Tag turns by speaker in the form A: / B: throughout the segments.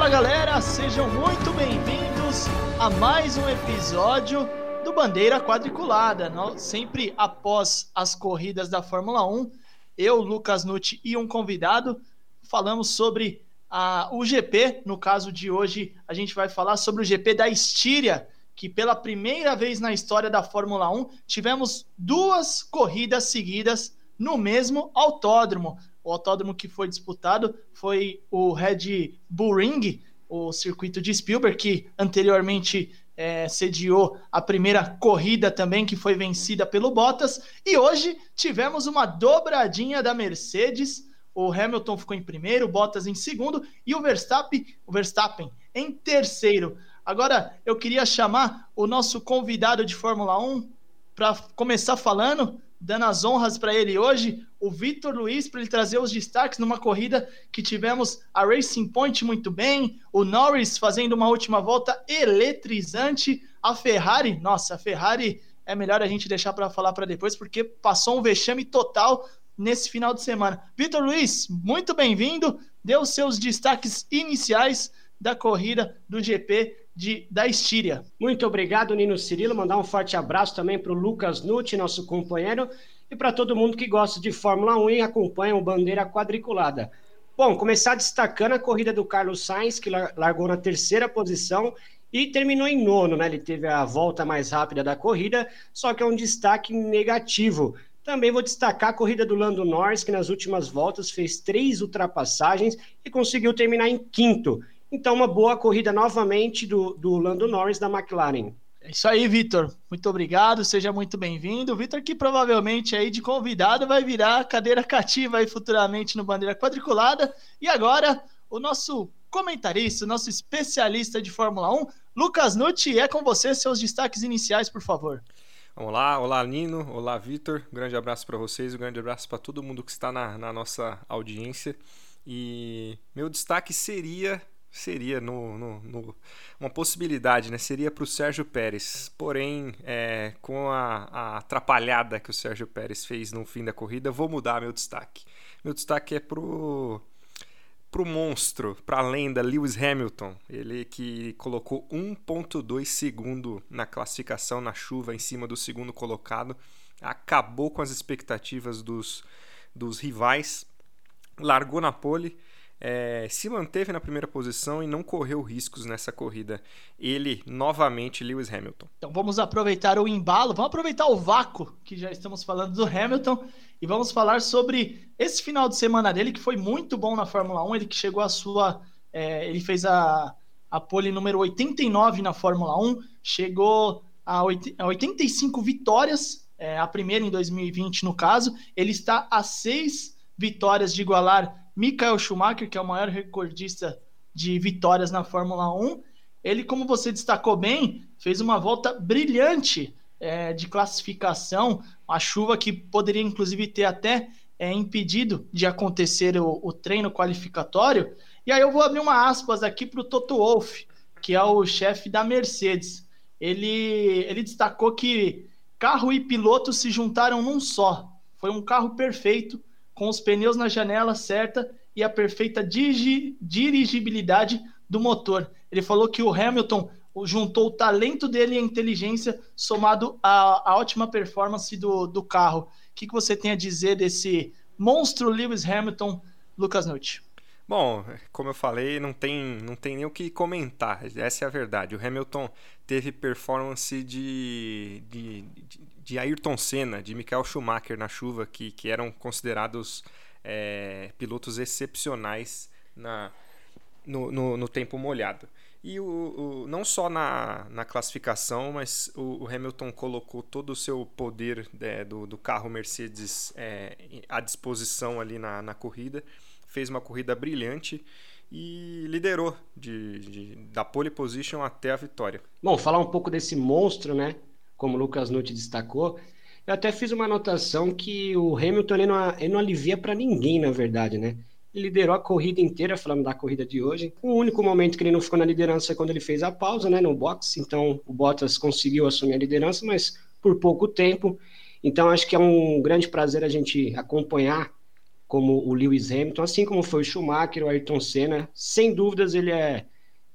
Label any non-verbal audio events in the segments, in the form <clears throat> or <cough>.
A: Fala galera, sejam muito bem-vindos a mais um episódio do Bandeira Quadriculada. Sempre após as corridas da Fórmula 1, eu, Lucas Nutti e um convidado falamos sobre a, o GP. No caso de hoje, a gente vai falar sobre o GP da Estíria, que pela primeira vez na história da Fórmula 1 tivemos duas corridas seguidas no mesmo autódromo. O autódromo que foi disputado foi o Red Bull Ring, o circuito de Spielberg, que anteriormente é, sediou a primeira corrida também, que foi vencida pelo Bottas. E hoje tivemos uma dobradinha da Mercedes. O Hamilton ficou em primeiro, o Bottas em segundo e o Verstappen, o Verstappen em terceiro. Agora eu queria chamar o nosso convidado de Fórmula 1 para começar falando dando as honras para ele hoje, o Vitor Luiz, para ele trazer os destaques numa corrida que tivemos a Racing Point muito bem, o Norris fazendo uma última volta eletrizante, a Ferrari, nossa, a Ferrari é melhor a gente deixar para falar para depois, porque passou um vexame total nesse final de semana. Vitor Luiz, muito bem-vindo, deu seus destaques iniciais da corrida do GP de, da Estíria.
B: Muito obrigado, Nino Cirilo. Mandar um forte abraço também para o Lucas Nutti, nosso companheiro, e para todo mundo que gosta de Fórmula 1 e acompanha o Bandeira Quadriculada. Bom, começar destacando a corrida do Carlos Sainz, que largou na terceira posição e terminou em nono, né? Ele teve a volta mais rápida da corrida, só que é um destaque negativo. Também vou destacar a corrida do Lando Norris, que nas últimas voltas fez três ultrapassagens e conseguiu terminar em quinto. Então, uma boa corrida novamente do, do Lando Norris da McLaren.
A: É isso aí, Vitor. Muito obrigado, seja muito bem-vindo. Vitor, que provavelmente aí de convidado vai virar cadeira cativa aí futuramente no Bandeira Quadriculada. E agora, o nosso comentarista, o nosso especialista de Fórmula 1, Lucas Nutti, é com você seus destaques iniciais, por favor.
C: Vamos lá, olá Nino, olá Vitor, um grande abraço para vocês, um grande abraço para todo mundo que está na, na nossa audiência. E meu destaque seria seria no, no, no, uma possibilidade, né? Seria para o Sérgio Pérez. Porém, é, com a, a, atrapalhada que o Sérgio Pérez fez no fim da corrida, vou mudar meu destaque. Meu destaque é pro pro monstro, para a lenda Lewis Hamilton, ele que colocou 1.2 segundo na classificação na chuva em cima do segundo colocado, acabou com as expectativas dos, dos rivais, largou na pole é, se manteve na primeira posição e não correu riscos nessa corrida. Ele, novamente, Lewis Hamilton.
A: Então vamos aproveitar o embalo, vamos aproveitar o vácuo que já estamos falando do Hamilton e vamos falar sobre esse final de semana dele que foi muito bom na Fórmula 1. Ele que chegou à sua. É, ele fez a, a pole número 89 na Fórmula 1, chegou a, 85 vitórias, é, a primeira em 2020 no caso. Ele está a seis vitórias de igualar Michael Schumacher, que é o maior recordista de vitórias na Fórmula 1, ele, como você destacou bem, fez uma volta brilhante é, de classificação, a chuva que poderia inclusive ter até é, impedido de acontecer o, o, treino qualificatório. E aí eu vou abrir uma aspas aqui para o Toto Wolff, que é o chefe da Mercedes. Ele, ele destacou que carro e piloto se juntaram num só. Foi um carro perfeito, com os pneus na janela certa e a perfeita dirigibilidade do motor. Ele falou que o Hamilton juntou o talento dele e a inteligência somado à, à ótima performance do, do carro. O que, que você tem a dizer desse monstro Lewis Hamilton, Lucas Nutt?
C: Bom, como eu falei, não tem, não tem nem o que comentar. Essa é a verdade. O Hamilton teve performance de, de, de Ayrton Senna, de Michael Schumacher na chuva, que, que eram considerados é, pilotos excepcionais na, no, no, no, tempo molhado. E o, o, não só na, na classificação, mas o, o, Hamilton colocou todo o seu poder é, do, do carro Mercedes é, à disposição ali na, na corrida, fez uma corrida brilhante e liderou de, de, da pole position até a vitória.
B: Bom, falar um pouco desse monstro, né? como o Lucas Nutti destacou, eu até fiz uma anotação que o Hamilton ele não, ele não alivia para ninguém, na verdade, né? Ele liderou a corrida inteira, falando da corrida de hoje. O único momento que ele não ficou na liderança é quando ele fez a pausa, né, no box. Então, o Bottas conseguiu assumir a liderança, mas por pouco tempo. Então, acho que é um grande prazer a gente acompanhar como o Lewis Hamilton, assim como foi o Schumacher, o Ayrton Senna. Sem dúvidas, ele é,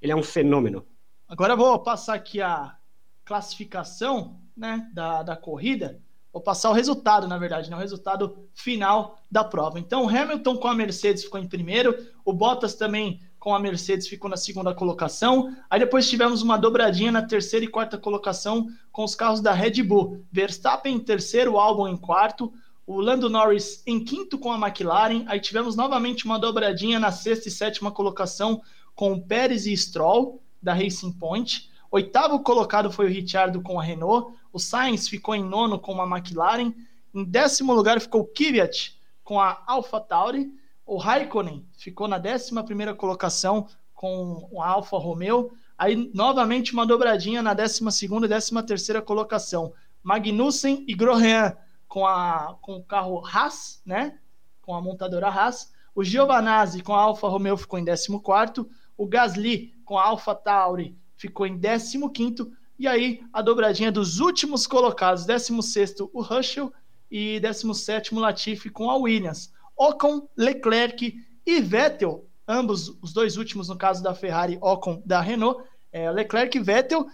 B: ele é um fenômeno.
A: Agora eu vou passar aqui a classificação né, da, da corrida. Vou passar o resultado, na verdade, né, o resultado final da prova. Então, Hamilton com a Mercedes ficou em primeiro, o Bottas também com a Mercedes ficou na segunda colocação. Aí depois tivemos uma dobradinha na terceira e quarta colocação com os carros da Red Bull. Verstappen em terceiro, Albon em quarto, o Lando Norris em quinto com a McLaren. Aí tivemos novamente uma dobradinha na sexta e sétima colocação com o Pérez e Stroll da Racing Point. Oitavo colocado foi o Ricciardo com a Renault. O Sainz ficou em nono com a McLaren. Em décimo lugar ficou o Kvyat com a AlphaTauri. O Raikkonen ficou na 11 colocação com o Alfa Romeo. Aí, novamente, uma dobradinha na 12 e 13 colocação. Magnussen e Grosjean com, a, com o carro Haas, né? Com a montadora Haas. O Giovanazzi com a Alfa Romeo ficou em 14. O Gasly com a Alfa Tauri ficou em 15. E aí, a dobradinha dos últimos colocados: 16 o Russell e 17 o Latifi com a Williams. Ocon, Leclerc e Vettel, ambos os dois últimos no caso da Ferrari, Ocon da Renault, é, Leclerc e Vettel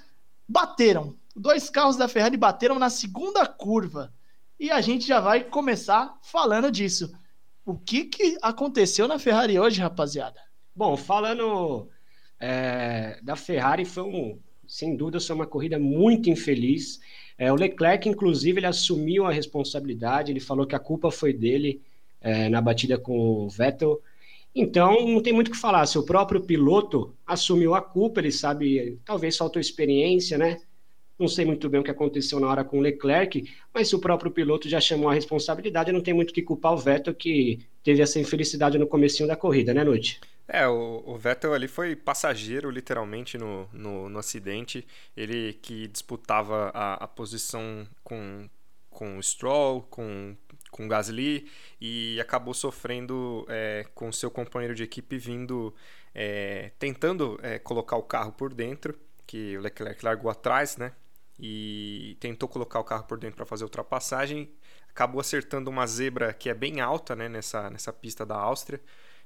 A: bateram. Dois carros da Ferrari bateram na segunda curva. E a gente já vai começar falando disso. O que, que aconteceu na Ferrari hoje, rapaziada?
B: Bom, falando é, da Ferrari, foi um, sem dúvida, foi uma corrida muito infeliz. É, o Leclerc, inclusive, ele assumiu a responsabilidade, ele falou que a culpa foi dele é, na batida com o Vettel. Então, não tem muito o que falar. Se o próprio piloto assumiu a culpa, ele sabe, talvez faltou experiência, né? Não sei muito bem o que aconteceu na hora com o Leclerc, mas se o próprio piloto já chamou a responsabilidade, não tem muito que culpar o Vettel, que teve essa infelicidade no comecinho da corrida, né, Nuti?
C: É, o, o, Vettel ali foi passageiro, literalmente, no, no, no acidente. Ele que disputava a, a posição com, com o Stroll, com com Gasly e acabou sofrendo é, com seu companheiro de equipe vindo é, tentando é, colocar o carro por dentro, que o Leclerc largou atrás, né? E tentou colocar o carro por dentro para fazer ultrapassagem, acabou acertando uma zebra que é bem alta, né? Nessa, nessa pista da Áustria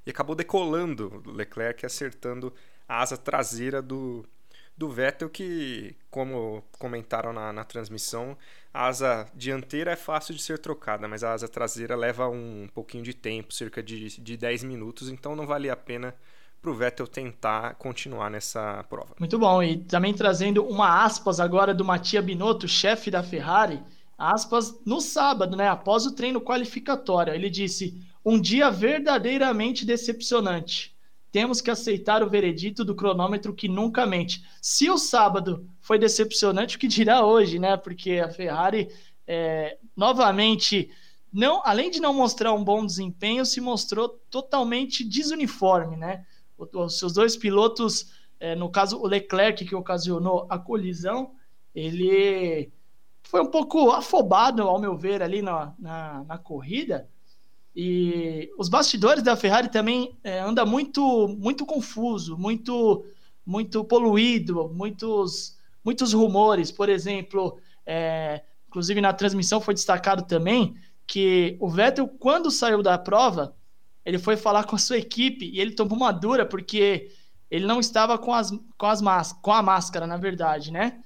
C: e acabou decolando Leclerc acertando a asa traseira do, do Vettel, que, como comentaram na, na transmissão, a asa dianteira é fácil de ser trocada, mas a asa traseira leva um pouquinho de tempo, cerca de, de 10 minutos, então não valia a pena para o Vettel tentar continuar nessa prova.
A: Muito bom, e também trazendo uma aspas agora do Mattia Binotto, chefe da Ferrari, aspas no sábado, né, após o treino qualificatório, ele disse: "Um dia verdadeiramente decepcionante temos que aceitar o veredito do cronômetro que nunca mente. Se o sábado foi decepcionante, o que dirá hoje, né? Porque a Ferrari, é, novamente, não, além de não mostrar um bom desempenho, se mostrou totalmente desuniforme, né? Os seus dois pilotos, é, no caso o Leclerc, que ocasionou a colisão, ele foi um pouco afobado, ao meu ver, ali na, na, na corrida e os bastidores da Ferrari também é, anda muito muito confuso, muito muito poluído, muitos muitos rumores. Por exemplo, é, inclusive na transmissão foi destacado também que o Vettel quando saiu da prova ele foi falar com a sua equipe e ele tomou uma dura porque ele não estava com as com as com a máscara na verdade, né?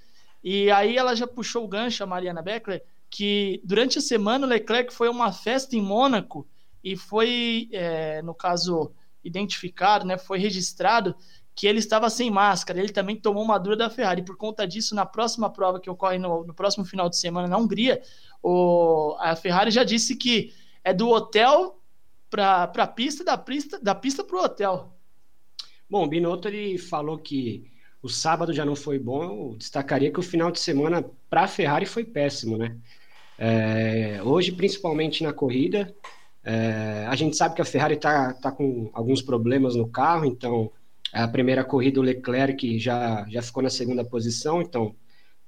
A: E aí ela já puxou o gancho a Mariana Beckler que durante a semana o Leclerc foi a uma festa em Mônaco e foi, é, no caso, identificado, né, foi registrado que ele estava sem máscara. Ele também tomou uma dura da Ferrari. Por conta disso, na próxima prova que ocorre no, no próximo final de semana na Hungria, o, a Ferrari já disse que é do hotel para a pista, da pista da pista para o hotel.
B: Bom, o Binotto ele falou que o sábado já não foi bom. Eu destacaria que o final de semana para a Ferrari foi péssimo, né? É, hoje, principalmente na corrida, é, a gente sabe que a Ferrari está tá com alguns problemas no carro, então a primeira corrida o Leclerc já, já ficou na segunda posição, então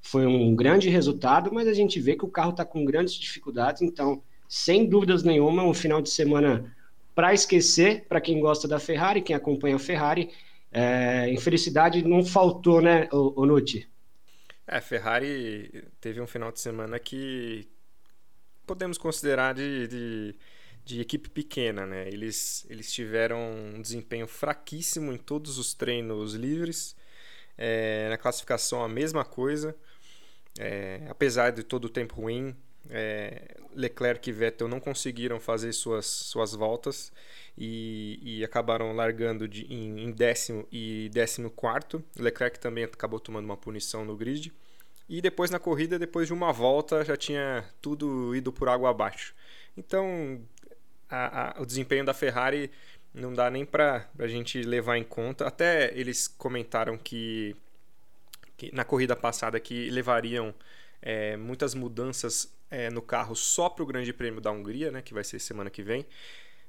B: foi um grande resultado, mas a gente vê que o carro está com grandes dificuldades, então sem dúvidas nenhuma um final de semana para esquecer para quem gosta da Ferrari, quem acompanha a Ferrari. É, infelicidade não faltou, né, o, o Nuti?
C: É, Ferrari teve um final de semana que podemos considerar de, de de equipe pequena, né? Eles, eles tiveram um desempenho fraquíssimo em todos os treinos livres. É, na classificação, a mesma coisa. É, apesar de todo o tempo ruim, é, Leclerc e Vettel não conseguiram fazer suas, suas voltas e, e acabaram largando de, em, em décimo e décimo quarto. Leclerc também acabou tomando uma punição no grid. E depois na corrida, depois de uma volta, já tinha tudo ido por água abaixo. Então, a, a, o desempenho da Ferrari não dá nem para a gente levar em conta. Até eles comentaram que, que na corrida passada que levariam é, muitas mudanças é, no carro só para o Grande Prêmio da Hungria, né, que vai ser semana que vem.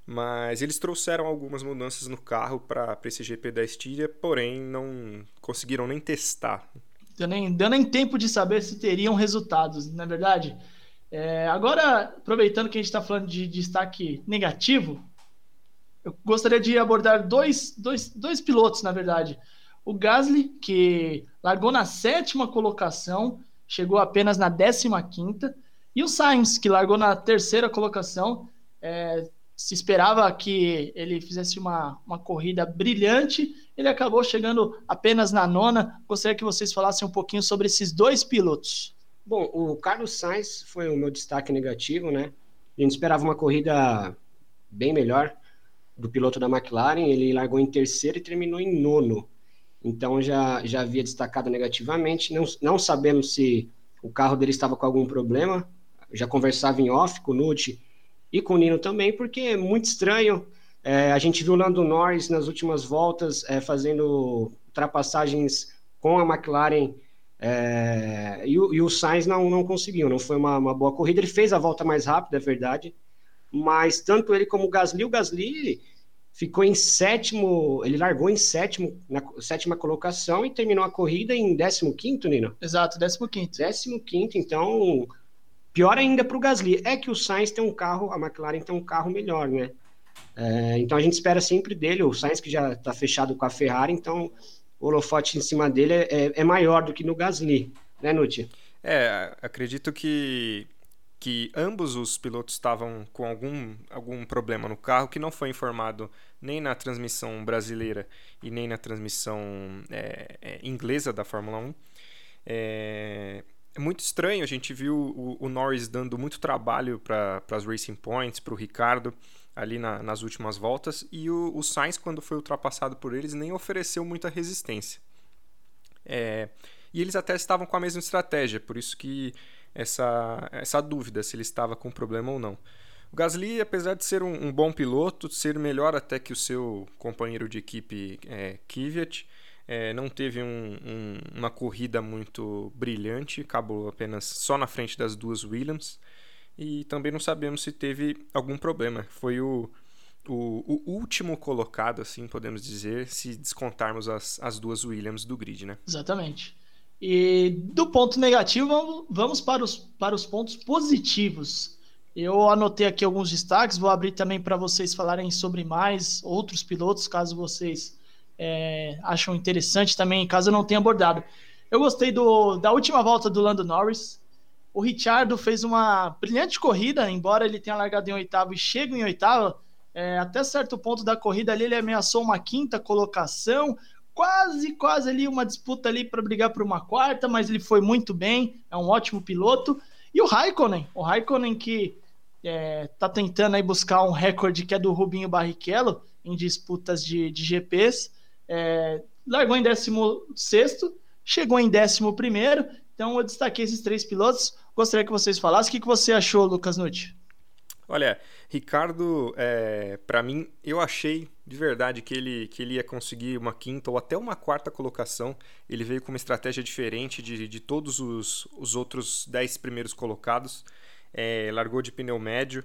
C: Mas eles trouxeram algumas mudanças no carro para esse GP da Estíria, porém não conseguiram nem testar.
A: Deu nem, deu nem tempo de saber se teriam resultados, na é verdade. É, agora, aproveitando que a gente está falando de destaque negativo, eu gostaria de abordar dois, dois, dois pilotos, na verdade. O Gasly, que largou na sétima colocação, chegou apenas na décima quinta, e o Sainz, que largou na terceira colocação. É, se esperava que ele fizesse uma, uma corrida brilhante, ele acabou chegando apenas na nona. Gostaria que vocês falassem um pouquinho sobre esses dois pilotos.
B: Bom, o Carlos Sainz foi o meu destaque negativo, né? A gente esperava uma corrida bem melhor do piloto da McLaren. Ele largou em terceiro e terminou em nono. Então já, já havia destacado negativamente. Não, não sabemos se o carro dele estava com algum problema. Já conversava em off com o Nucci e com o Nino também, porque é muito estranho. É, a gente viu o Lando Norris nas últimas voltas é, fazendo ultrapassagens com a McLaren é, e, o, e, o Sainz não, não conseguiu, não foi uma, uma, boa corrida. Ele fez a volta mais rápida, é verdade, mas tanto ele como o Gasly, o Gasly ficou em sétimo, ele largou em sétimo, na sétima colocação e terminou a corrida em décimo quinto, Nino?
A: Exato, décimo quinto.
B: Décimo quinto, então Pior ainda para o Gasly é que o Sainz tem um carro, a McLaren tem um carro melhor, né? É, então a gente espera sempre dele, o Sainz que já está fechado com a Ferrari, então o holofote em cima dele é, é maior do que no Gasly, né, Nuti?
C: É, acredito que, que ambos os pilotos estavam com algum, algum problema no carro que não foi informado nem na transmissão brasileira e nem na transmissão é, é, inglesa da Fórmula 1. É, é muito estranho. A gente viu o, o Norris dando muito trabalho para as Racing Points, para o Ricardo ali na, nas últimas voltas, e o, o, Sainz, quando foi ultrapassado por eles, nem ofereceu muita resistência. É, e eles até estavam com a mesma estratégia, por isso que essa, essa dúvida se ele estava com problema ou não. O Gasly, apesar de ser um, um bom piloto, ser melhor até que o seu companheiro de equipe é, Kvyat, é, não teve um, um, uma corrida muito brilhante, acabou apenas só na frente das duas Williams. E também não sabemos se teve algum problema. Foi o, o, o, último colocado, assim podemos dizer, se descontarmos as, as duas Williams do grid, né?
A: Exatamente. E do ponto negativo, vamos para os, para os pontos positivos. Eu anotei aqui alguns destaques, vou abrir também para vocês falarem sobre mais outros pilotos, caso vocês é, acham interessante também, caso eu não tenha abordado. Eu gostei do, da última volta do Lando Norris. O Richardo fez uma brilhante corrida, embora ele tenha largado em oitavo e chega em oitavo. É, até certo ponto da corrida ali, ele ameaçou uma quinta colocação, quase, quase ali uma disputa ali para brigar por uma quarta, mas ele foi muito bem, é um ótimo piloto. E o Raikkonen, o Raikkonen que é, tá tentando aí buscar um recorde que é do Rubinho Barrichello em disputas de, de GPs. É, largou em 16, chegou em 11. Então eu destaquei esses três pilotos. Gostaria que vocês falassem. O que, que você achou, Lucas Nutti?
C: Olha, Ricardo, é, para mim, eu achei de verdade que ele, que ele ia conseguir uma quinta ou até uma quarta colocação. Ele veio com uma estratégia diferente de, de todos os, os outros dez primeiros colocados. É, largou de pneu médio.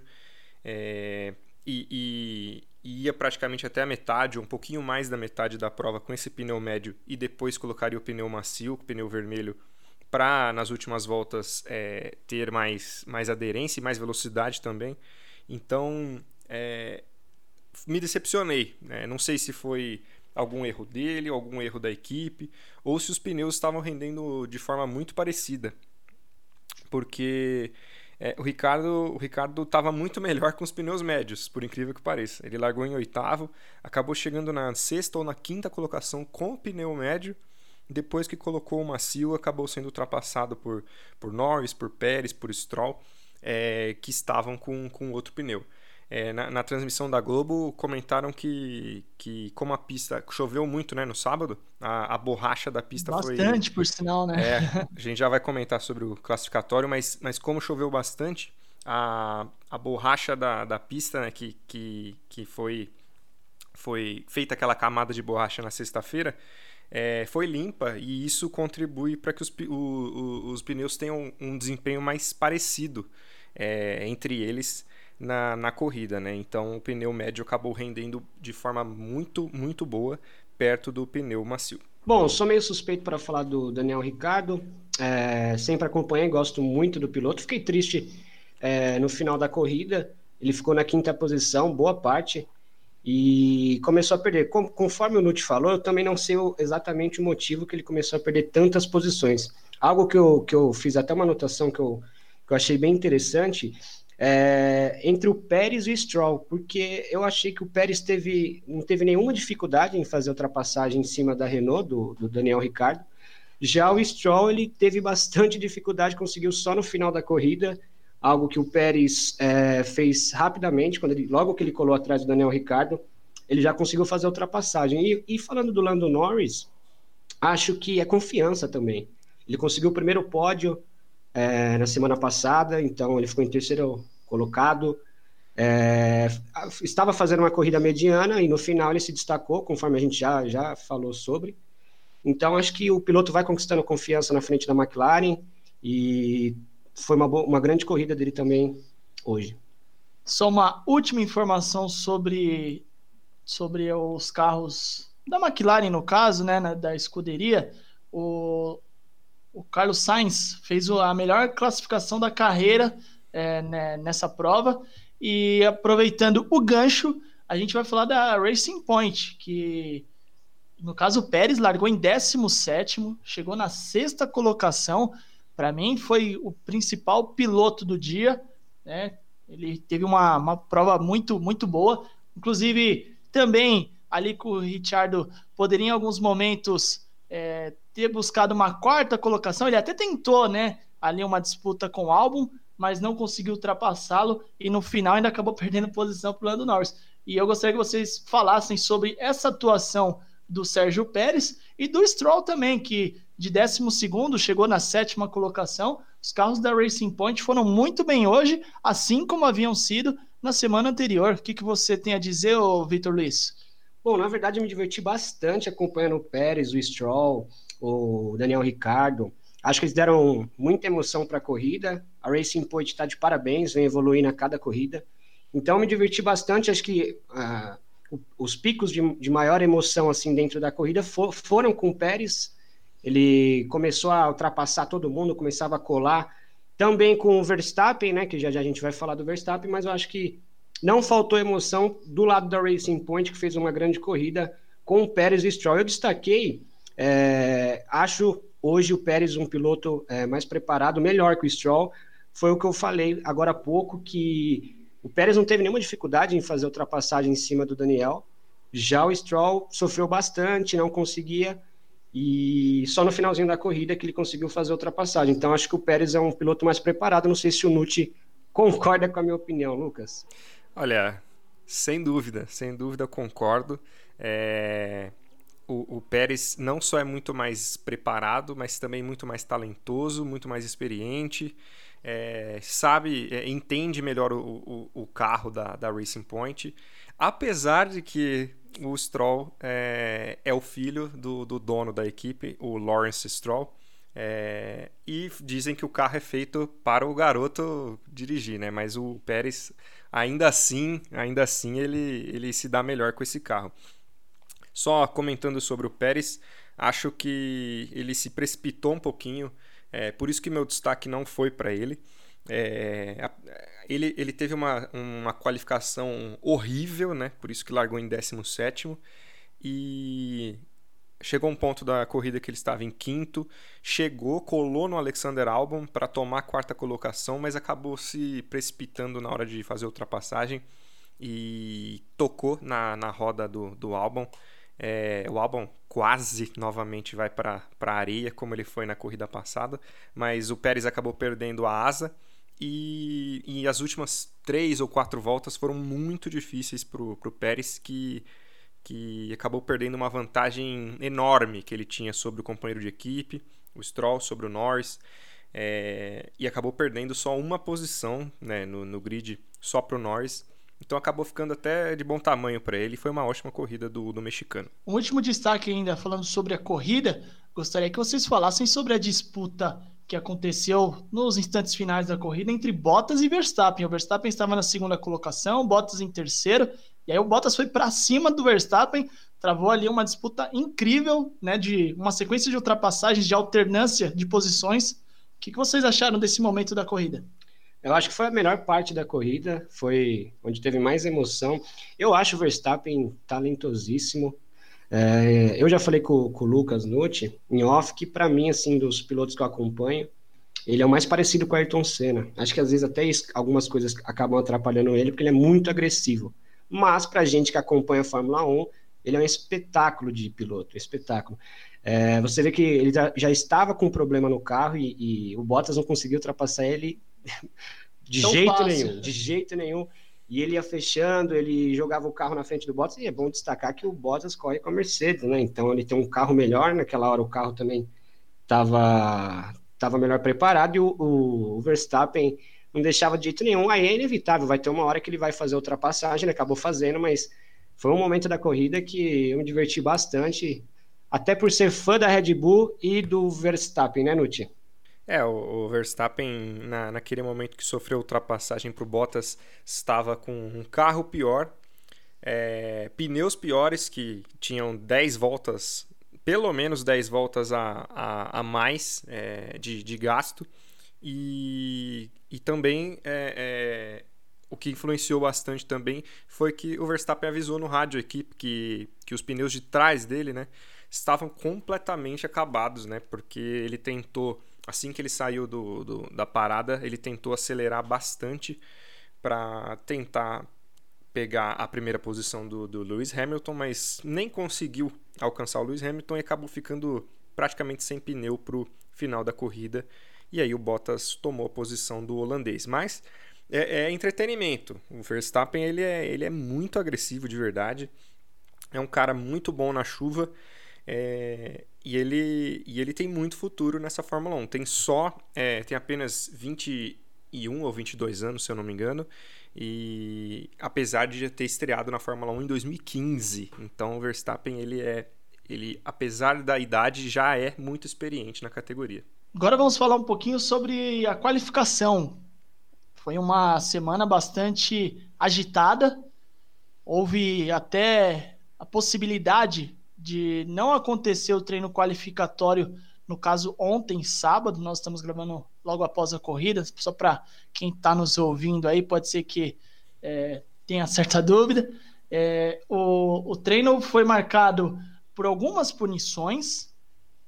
C: É, e, e, ia praticamente até a metade, um pouquinho mais da metade da prova com esse pneu médio e depois colocaria o pneu macio, o pneu vermelho, para nas últimas voltas é, ter mais, mais aderência e mais velocidade também. Então, é, me decepcionei. Né? Não sei se foi algum erro dele, algum erro da equipe, ou se os pneus estavam rendendo de forma muito parecida. Porque É, o Ricardo o Ricardo estava muito melhor com os pneus médios, por incrível que pareça. Ele largou em oitavo, acabou chegando na sexta ou na quinta colocação com o pneu médio. Depois que colocou o macio, acabou sendo ultrapassado por, por Norris, por Pérez, por Stroll, é, que estavam com, com outro pneu. É, na, na, transmissão da Globo comentaram que, que como a pista choveu muito né, no sábado, a, a borracha da pista
A: bastante,
C: foi.
A: Bastante, por sinal, né?
C: É, <laughs> a gente já vai comentar sobre o classificatório, mas, mas como choveu bastante, a, a borracha da, da pista, né, que, que, que foi, foi feita aquela camada de borracha na sexta-feira, é, foi limpa e isso contribui para que os, o, o, os pneus tenham um desempenho mais parecido é, entre eles na, na corrida, né? Então o pneu médio acabou rendendo de forma muito, muito boa perto do pneu macio.
B: Bom, sou meio suspeito para falar do Daniel Ricardo. É, sempre acompanhei, gosto muito do piloto. Fiquei triste é, no final da corrida. Ele ficou na quinta posição, boa parte, e começou a perder. Com, conforme o Nuti falou, eu também não sei exatamente o motivo que ele começou a perder tantas posições. Algo que eu, que eu fiz até uma anotação que eu, que eu achei bem interessante é, entre o Pérez e o Stroll, porque eu achei que o Pérez teve, não teve nenhuma dificuldade em fazer ultrapassagem em cima da Renault, do, do Daniel Ricciardo. Já o Stroll ele teve bastante <laughs> dificuldade, conseguiu só no final da corrida, algo que o Pérez é, fez rapidamente, quando ele, logo que ele colou atrás do Daniel Ricciardo, ele já conseguiu fazer a ultrapassagem. E, e falando do Lando Norris, acho que é confiança também. Ele conseguiu o primeiro pódio, é, na semana passada, então ele ficou em terceiro colocado. É, estava fazendo uma corrida mediana e no final ele se destacou, conforme a gente já, já falou sobre. Então acho que o piloto vai conquistando confiança na frente da McLaren e foi uma, uma grande corrida dele também hoje.
A: Só uma última informação sobre, sobre os carros da McLaren, no caso, né, da escuderia. O, o Carlos Sainz fez a melhor classificação da carreira é, né, nessa prova. E aproveitando o gancho, a gente vai falar da Racing Point, que no caso o Pérez largou em 17, chegou na sexta colocação. Para mim, foi o principal piloto do dia. Né? Ele teve uma, uma prova muito, muito boa. Inclusive, também ali com o Richardo poderia em alguns momentos é, ter buscado uma quarta colocação. Ele até tentou, né? Ali uma disputa com o álbum, mas não conseguiu ultrapassá-lo e no final ainda acabou <laughs> perdendo posição para o Lando Norris. E eu gostaria que vocês falassem sobre essa atuação do Sérgio Pérez e do Stroll também, que de 12 chegou na sétima colocação. Os carros da Racing Point foram muito bem hoje, assim como haviam sido na semana anterior. O que, que você tem a dizer, Vitor Luiz?
B: Bom, na verdade, eu me diverti bastante acompanhando o Pérez, o Stroll, o Daniel Ricardo. Acho que eles deram muita emoção para a corrida. A Racing Point está de parabéns, vem evoluindo a cada corrida. Então, me diverti bastante. Acho que uh, os picos de, de, maior emoção assim dentro da corrida for, foram com o Pérez. Ele começou a ultrapassar todo mundo, começava a colar. Também com o Verstappen, né? Que já, já a gente vai falar do Verstappen, mas eu acho que não faltou emoção do lado da Racing Point, que fez uma grande corrida com o Pérez e Stroll. Eu destaquei, é, acho hoje o Pérez um piloto é, mais preparado, melhor que o Stroll. Foi o que eu falei agora há pouco, que o Pérez não teve nenhuma dificuldade em fazer ultrapassagem em cima do Daniel. Já o Stroll sofreu bastante, não conseguia, e só no finalzinho da corrida que ele conseguiu fazer ultrapassagem. Então acho que o Pérez é um piloto mais preparado. Não sei se o Nucci concorda com a minha opinião, Lucas.
C: Olha, sem dúvida, sem dúvida concordo. É... O, o, Pérez não só é muito mais preparado, mas também muito mais talentoso, muito mais experiente, é, sabe, é, entende melhor o, o, o, carro da, da Racing Point, apesar de que o Stroll é, é o filho do, do, dono da equipe, o Lawrence Stroll, é, e dizem que o carro é feito para o garoto dirigir, né? Mas o Pérez ainda assim, ainda assim ele, ele se dá melhor com esse carro. Só comentando sobre o Pérez, acho que ele se precipitou um pouquinho, é, por isso que meu destaque não foi para ele. É, ele, ele teve uma, uma qualificação horrível, né? por isso que largou em 17 e chegou um ponto da corrida que ele estava em quinto, chegou, colou no Alexander Albon para tomar a quarta colocação, mas acabou se precipitando na hora de fazer a ultrapassagem e tocou na, na roda do, do Albon. É, o Albon quase novamente vai para a areia, como ele foi na corrida passada, mas o Pérez acabou perdendo a asa e, e as últimas três ou quatro voltas foram muito difíceis para o Pérez, que que acabou perdendo uma vantagem enorme que ele tinha sobre o companheiro de equipe, o Stroll, sobre o Norris, é, e acabou perdendo só uma posição né, no, no grid só para o Norris. Então acabou ficando até de bom tamanho para ele. Foi uma ótima corrida do, do mexicano.
A: Um último destaque ainda falando sobre a corrida, gostaria que vocês falassem sobre a disputa que aconteceu nos instantes finais da corrida entre Bottas e Verstappen. O Verstappen estava na segunda colocação, Bottas em terceiro, e aí o Bottas foi para cima do Verstappen, travou ali uma disputa incrível, né, de uma sequência de ultrapassagens, de alternância de posições. O que, que vocês acharam desse momento da corrida?
B: Eu acho que foi a melhor parte da corrida, foi onde teve mais emoção. Eu acho o Verstappen talentosíssimo. É, eu já falei com, com o Lucas Nutti, em off, que para mim, assim, dos pilotos que eu acompanho, ele é o mais parecido com o Ayrton Senna. Acho que às vezes até algumas coisas acabam atrapalhando ele, porque ele é muito agressivo. Mas para a gente que acompanha a Fórmula 1, ele é um espetáculo de piloto, um espetáculo. É, você vê que ele já, já, estava com um problema no carro e, e, o Bottas não conseguiu ultrapassar ele de Tão jeito fácil. nenhum, de jeito nenhum. E ele ia fechando, ele jogava o carro na frente do Bottas, e é bom destacar que o Bottas corre com a Mercedes, né? Então ele tem um carro melhor, naquela hora o carro também estava tava melhor preparado, e o, o Verstappen não deixava de jeito nenhum. Aí é inevitável, vai ter uma hora que ele vai fazer ultrapassagem, ele acabou fazendo, mas foi um momento da corrida que eu me diverti bastante, até por ser fã da Red Bull e do Verstappen, né, Nuti?
C: É, o, Verstappen, na, naquele momento que sofreu ultrapassagem para o Bottas, estava com um carro pior, é, pneus piores que tinham 10 voltas, pelo menos 10 voltas a, a, a mais é, de, de gasto. E, e também é, é, o que influenciou bastante também foi que o Verstappen avisou no rádio a equipe que, que os pneus de trás dele né, estavam completamente acabados, né? Porque ele tentou, assim que ele saiu do, do da parada, ele tentou acelerar bastante para tentar pegar a primeira posição do, do Lewis Hamilton, mas nem conseguiu alcançar o Lewis Hamilton e acabou ficando praticamente sem pneu para o final da corrida e aí o Bottas tomou a posição do holandês. Mas é, é entretenimento. O Verstappen ele é, ele é muito agressivo de verdade. É um cara muito bom na chuva. É, e, ele, e ele tem muito futuro nessa Fórmula 1. Tem só. É, tem apenas 21 ou 22 anos, se eu não me engano. E apesar de já ter estreado na Fórmula 1 em 2015. Então o Verstappen, ele é. Ele, apesar da idade, já é muito experiente na categoria.
A: Agora vamos falar um pouquinho sobre a qualificação. Foi uma semana bastante agitada. Houve até a possibilidade de não acontecer o treino qualificatório, no caso ontem, sábado. Nós estamos gravando logo após a corrida, só para quem está nos ouvindo aí, pode ser que é, tenha certa <laughs> dúvida. É, o, o treino foi marcado por algumas punições,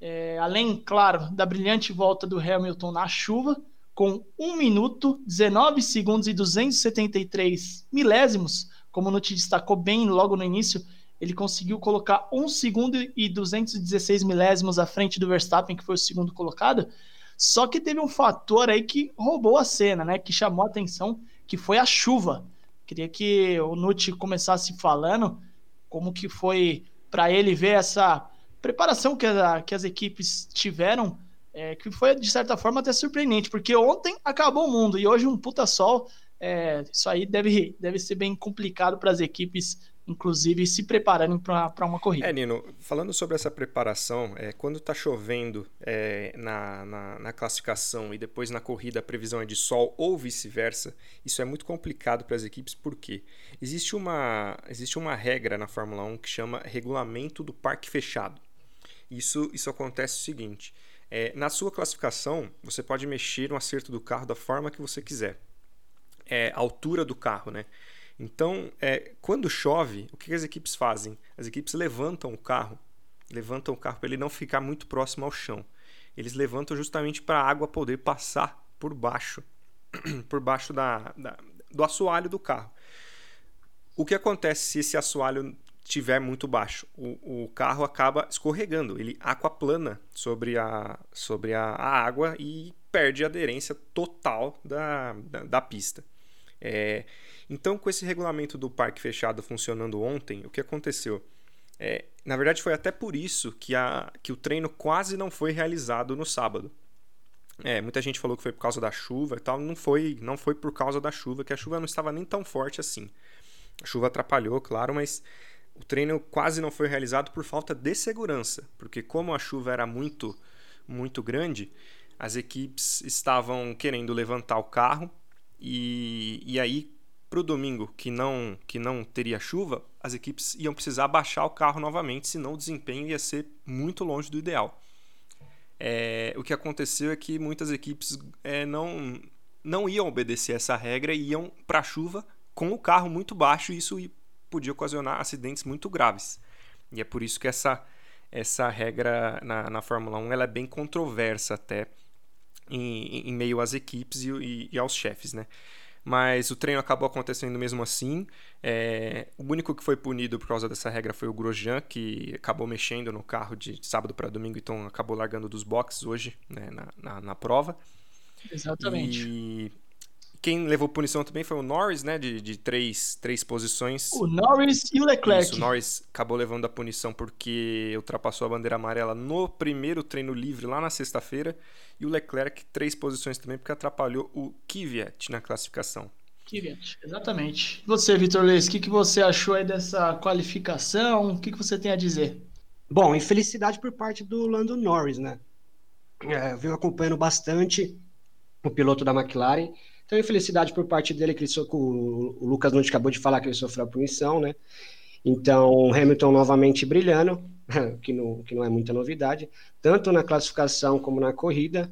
A: é, além, claro, da brilhante volta do Hamilton na chuva, com 1 minuto, 19 segundos e 273 milésimos, como o te destacou bem logo no início, ele conseguiu colocar 1 segundo e 216 milésimos à frente do Verstappen, que foi o segundo colocado. Só que teve um fator aí que roubou a cena, né? Que chamou a atenção, que foi a chuva. Queria que o Nuti começasse falando como que foi para ele ver essa preparação que, a, que as equipes tiveram, é, que foi de certa forma até surpreendente, porque ontem acabou o mundo e hoje um puta sol. É, isso aí deve, deve ser bem complicado para as equipes, inclusive, se prepararem para uma corrida.
C: É, Nino, falando sobre essa preparação, é, quando está chovendo é, na, na, na, classificação e depois na corrida a previsão é de sol ou vice-versa, isso é muito complicado para as equipes, porque existe uma, existe uma regra na Fórmula 1 que chama regulamento do parque fechado. Isso, isso acontece o seguinte: é, na sua classificação, você pode mexer no acerto do carro da forma que você quiser. É, a altura do carro, né? Então, é, quando chove, o que as equipes fazem? As equipes levantam o carro levantam o carro para ele não ficar muito próximo ao chão. Eles levantam justamente para a água poder passar por baixo, <clears throat> por baixo da, da, do assoalho do carro. O que acontece se esse assoalho estiver muito baixo? O, o, carro acaba escorregando, ele aquaplana sobre a, sobre a, a água e perde a aderência total da, da, da pista. É, então, com esse regulamento do parque fechado funcionando ontem, o que aconteceu? É, na verdade, foi até por isso que, a, que o treino quase não foi realizado no sábado. É, muita gente falou que foi por causa da chuva e tal. Não foi, não foi por causa da chuva, que a chuva não estava nem tão forte assim. A chuva atrapalhou, claro, mas o treino quase não foi realizado por falta de segurança, porque como a chuva era muito, muito grande, as equipes estavam querendo levantar o carro e, e aí para o domingo que não que não teria chuva, as equipes iam precisar baixar o carro novamente, senão o desempenho ia ser muito longe do ideal. É, o que aconteceu é que muitas equipes é, não não iam obedecer essa regra e iam para a chuva com o carro muito baixo e isso podia ocasionar acidentes muito graves. E é por isso que essa, essa regra na, na Fórmula 1 ela é bem controversa até em, em meio às equipes e, e, e, aos chefes, né? Mas o treino acabou acontecendo mesmo assim. É, o único que foi punido por causa dessa regra foi o Grosjean, que acabou mexendo no carro de sábado para domingo, então acabou largando dos boxes hoje né, na, na, na prova.
A: Exatamente.
C: E quem levou punição também foi o Norris, né? De, de três, três posições.
A: O Norris e o Leclerc. Isso,
C: o Norris acabou levando a punição porque ultrapassou a bandeira amarela no primeiro treino livre lá na sexta-feira. E o Leclerc, três posições também, porque atrapalhou o Kvyat na classificação.
A: Kvyat, exatamente. Você, Vitor Leis, o que, que você achou aí dessa qualificação? O que, que você tem a dizer?
B: Bom, infelicidade por parte do Lando Norris, né? É, eu venho acompanhando bastante o piloto da McLaren então, infelicidade por parte dele, que ele so... o Lucas não acabou de falar que ele sofreu a punição, né? Então, Hamilton novamente brilhando, <laughs> que não, que não é muita novidade, tanto na classificação como na corrida.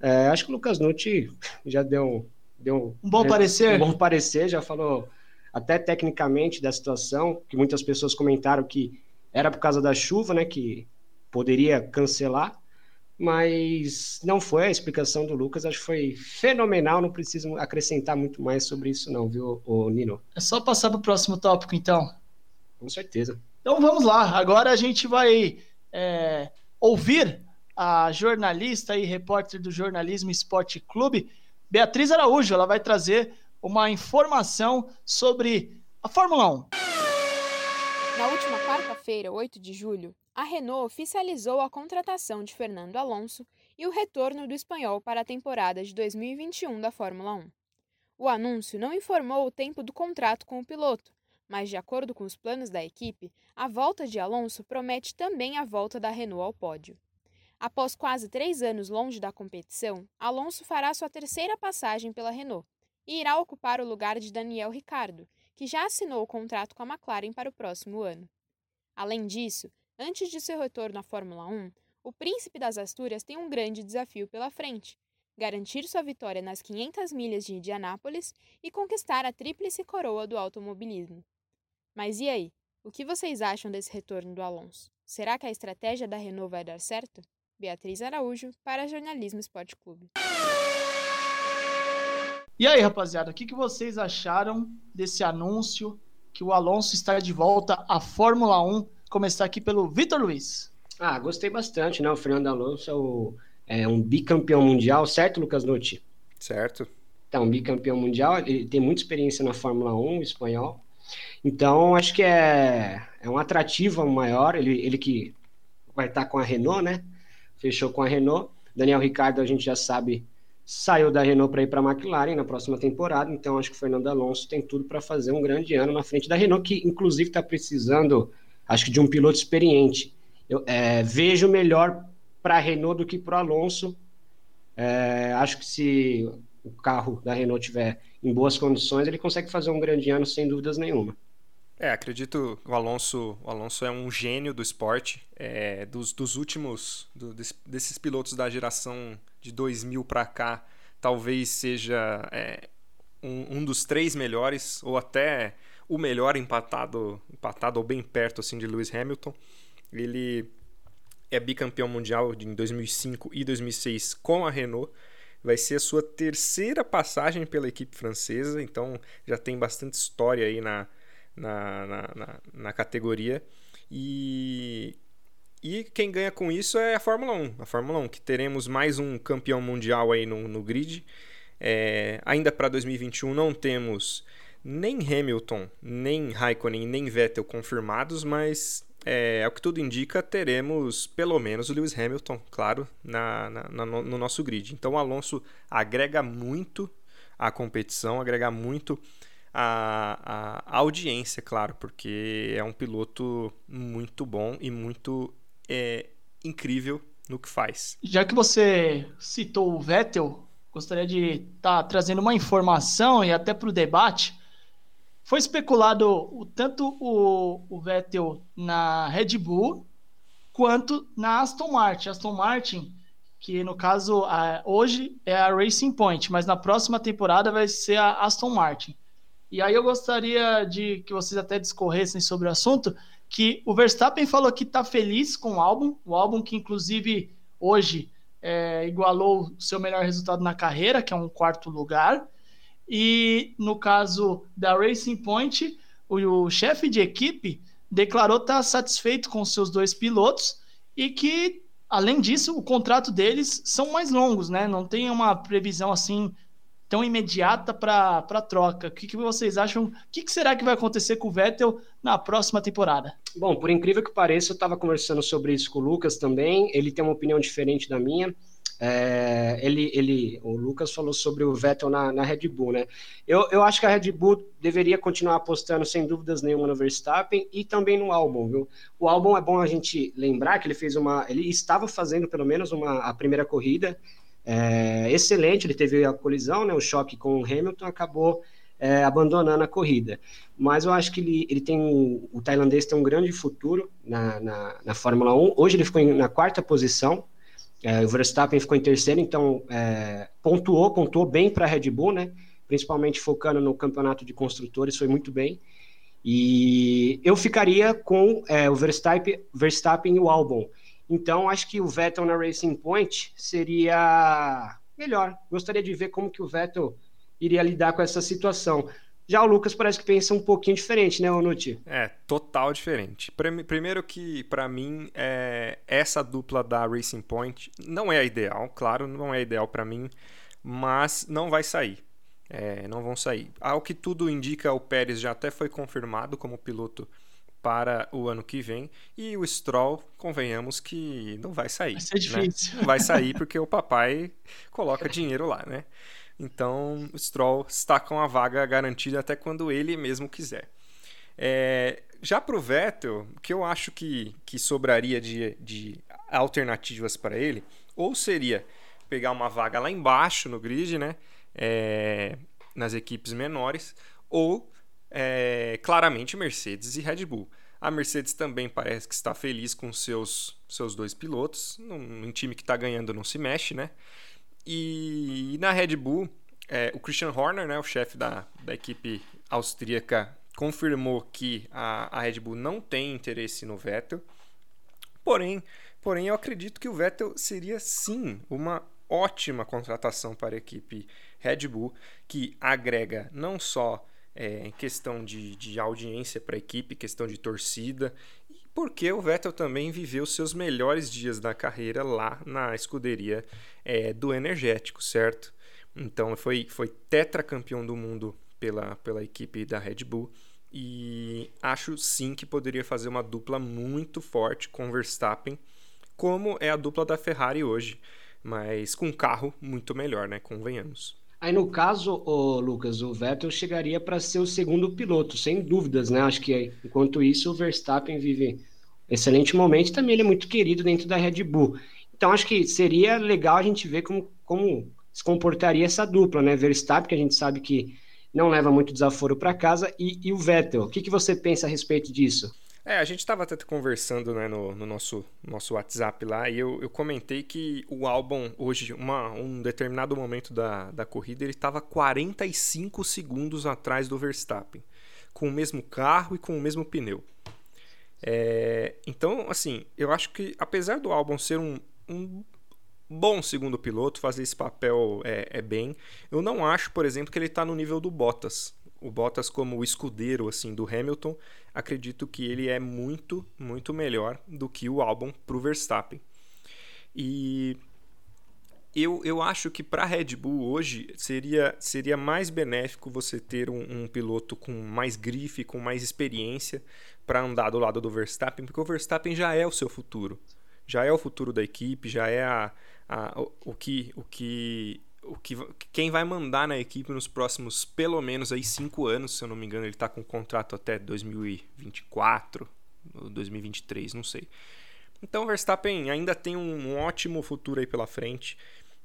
B: É, acho que o Lucas Nutti <laughs> já deu, deu
A: um bom parecer.
B: Um bom parecer, já falou até tecnicamente da situação, que muitas pessoas comentaram que era por causa da chuva, né, que poderia cancelar mas não foi a explicação do Lucas, acho que foi fenomenal, não preciso acrescentar muito mais sobre isso não, viu, Nino?
A: É só passar para o próximo tópico, então.
B: Com certeza.
A: Então vamos lá, agora a gente vai é, ouvir a jornalista e repórter do Jornalismo Esporte Clube, Beatriz Araújo, ela vai trazer uma informação sobre a Fórmula 1.
D: Na última quarta-feira, 8 de julho, a Renault oficializou a contratação de Fernando Alonso e o retorno do espanhol para a temporada de 2021 da Fórmula 1. O anúncio não informou o tempo do contrato com o piloto, mas, de acordo com os planos da equipe, a volta de Alonso promete também a volta da Renault ao pódio. Após quase três anos longe da competição, Alonso fará sua terceira passagem pela Renault e irá ocupar o lugar de Daniel Ricciardo, que já assinou o contrato com a McLaren para o próximo ano. Além disso, Antes de seu retorno à Fórmula 1, o Príncipe das Astúrias tem um grande desafio pela frente: garantir sua vitória nas 500 milhas de Indianápolis e conquistar a tríplice coroa do automobilismo. Mas e aí? O que vocês acham desse retorno do Alonso? Será que a estratégia da Renault vai dar certo? Beatriz Araújo, para Jornalismo Esporte Clube.
A: E aí, rapaziada, o que vocês acharam desse anúncio que o Alonso está de volta à Fórmula 1 começar aqui pelo Vitor Luiz.
B: Ah, gostei bastante, né? O Fernando Alonso é, o, é um bicampeão mundial, certo, Lucas Nutti?
C: Certo.
B: Então, um bicampeão mundial, ele tem muita experiência na Fórmula 1, espanhol. Então, acho que é, é um atrativo maior. Ele, ele que vai estar com a Renault, né? Fechou com a Renault. Daniel Ricardo, a gente já sabe, saiu da Renault para ir para a McLaren na próxima temporada. Então, acho que o Fernando Alonso tem tudo para fazer um grande ano na frente da Renault, que inclusive está precisando acho que de um piloto experiente. Eu é, vejo melhor para a Renault do que para o Alonso. É, acho que se o carro da Renault tiver em boas condições, ele consegue fazer um grande ano sem dúvidas nenhuma.
C: É, acredito que o Alonso, o Alonso é um gênio do esporte, é, dos, dos últimos, do, desses pilotos da geração de 2000 para cá, talvez seja é, um, um, dos três melhores, ou até o melhor empatado, empatado ou bem perto assim de Lewis Hamilton. Ele é bicampeão mundial em 2005 e 2006 com a Renault. Vai ser a sua terceira passagem pela equipe francesa, então já tem bastante história aí na, na, na, na, na categoria. E, e quem ganha com isso é a Fórmula 1. A Fórmula 1, que teremos mais um campeão mundial aí no, no grid. É, ainda para 2021 não temos nem Hamilton, nem Raikkonen, nem Vettel confirmados, mas é, o que tudo indica, teremos pelo menos o Lewis Hamilton, claro, na, na, na, no nosso grid. Então o Alonso agrega muito à competição, agrega muito à, à audiência, claro, porque é um piloto muito bom e muito é, incrível no que faz.
A: Já que você citou o Vettel, gostaria de estar tá trazendo uma informação e até para o debate foi especulado o, tanto o, o Vettel na Red Bull quanto na Aston Martin. Aston Martin, que no caso a, hoje é a Racing Point, mas na próxima temporada vai ser a Aston Martin. E aí eu gostaria de que vocês até discorressem sobre o assunto, que o Verstappen falou que está feliz com o álbum, o álbum que inclusive hoje é, igualou o seu melhor resultado na carreira, que é um quarto lugar. E no caso da Racing Point, o, o chefe de equipe declarou estar satisfeito com seus dois pilotos e que, além disso, o contrato deles são mais longos, né? Não tem uma previsão assim tão imediata para troca. O que, que, vocês acham? O que, que, será que vai acontecer com o Vettel na próxima temporada?
B: Bom, por incrível que pareça, eu estava conversando sobre isso com o Lucas também. Ele tem uma opinião diferente da minha. É, ele, ele, o Lucas falou sobre o Vettel na, na, Red Bull, né? Eu, eu acho que a Red Bull deveria continuar apostando sem dúvidas nenhuma no Verstappen e também no Albon, viu? O Albon é bom a gente lembrar que ele fez uma, ele estava fazendo pelo menos uma a primeira corrida é, excelente, ele teve a colisão, né? O choque com o Hamilton acabou é, abandonando a corrida. Mas eu acho que ele, ele tem o tailandês tem um grande futuro na, na, na Fórmula 1. Hoje ele ficou na quarta posição é, o Verstappen ficou em terceiro, então é, pontuou, pontuou bem para a Red Bull, né? Principalmente focando no campeonato de construtores, foi muito bem. E eu ficaria com é, o Verstappen, Verstappen e o Albon. Então, acho que o Vettel na Racing Point seria melhor. Gostaria de ver como que o Vettel iria lidar com essa situação. Já o Lucas parece que pensa um pouquinho diferente, né, Onuti?
C: É, total diferente. Primeiro que, para mim, é, essa dupla da Racing Point não é a ideal, claro, não é ideal para mim, mas não vai sair. É, não vão sair. Ao que tudo indica, o Pérez já até foi confirmado como piloto para o ano que vem. E o Stroll, convenhamos que não vai sair. Vai
A: ser difícil.
C: Né? Não vai sair <laughs> porque o papai coloca dinheiro lá, né? Então o Stroll está com a vaga garantida até quando ele mesmo quiser. É, já para o Vettel, o que eu acho que, que sobraria de, de alternativas para ele, ou seria pegar uma vaga lá embaixo no grid, né? É, nas equipes menores, ou é, claramente Mercedes e Red Bull. A Mercedes também parece que está feliz com seus, seus dois pilotos. Um time que está ganhando não se mexe, né? E, na Red Bull, é, o Christian Horner, né, o chefe da, da equipe austríaca, confirmou que a, a Red Bull não tem interesse no Vettel. Porém, porém, eu acredito que o Vettel seria sim uma ótima contratação para a equipe Red Bull, que agrega não só é, questão de, de audiência para a equipe, questão de torcida, porque o Vettel também viveu seus melhores dias da carreira lá na escuderia é, do energético, certo? Então foi, foi tetracampeão do mundo pela, pela equipe da Red Bull e acho sim que poderia fazer uma dupla muito forte com Verstappen, como é a dupla da Ferrari hoje, mas com um carro muito melhor, né? Convenhamos.
B: Aí no caso, o Lucas, o Vettel chegaria para ser o segundo piloto, sem dúvidas, né? Acho que enquanto isso o Verstappen vive excelente momento e também ele é muito querido dentro da Red Bull. Então acho que seria legal a gente ver como, como se comportaria essa dupla, né? Verstappen, que a gente sabe que não leva muito desaforo para casa, e, e, o Vettel. O que, que você pensa a respeito disso?
C: É, a gente estava até conversando né, no, no, nosso, nosso WhatsApp lá e eu, eu comentei que o álbum hoje, uma, um determinado momento da, da corrida, ele estava 45 segundos atrás do Verstappen, com o mesmo carro e com o mesmo pneu. É, então, assim, eu acho que apesar do álbum ser um, um bom segundo piloto, fazer esse papel é, é, bem, eu não acho, por exemplo, que ele está no nível do Bottas. O Bottas como o escudeiro assim do Hamilton, acredito que ele é muito, muito melhor do que o álbum para o Verstappen. E eu, eu acho que para a Red Bull hoje seria, seria mais benéfico você ter um, um piloto com mais grife, com mais experiência para andar do lado do Verstappen, porque o Verstappen já é o seu futuro. Já é o futuro da equipe, já é a, a, o, o, que, o, que, o que quem vai mandar na equipe nos próximos pelo menos aí cinco anos, se eu não me engano, ele está com contrato até 2024, 2023, não sei. Então o Verstappen ainda tem um, um ótimo futuro aí pela frente.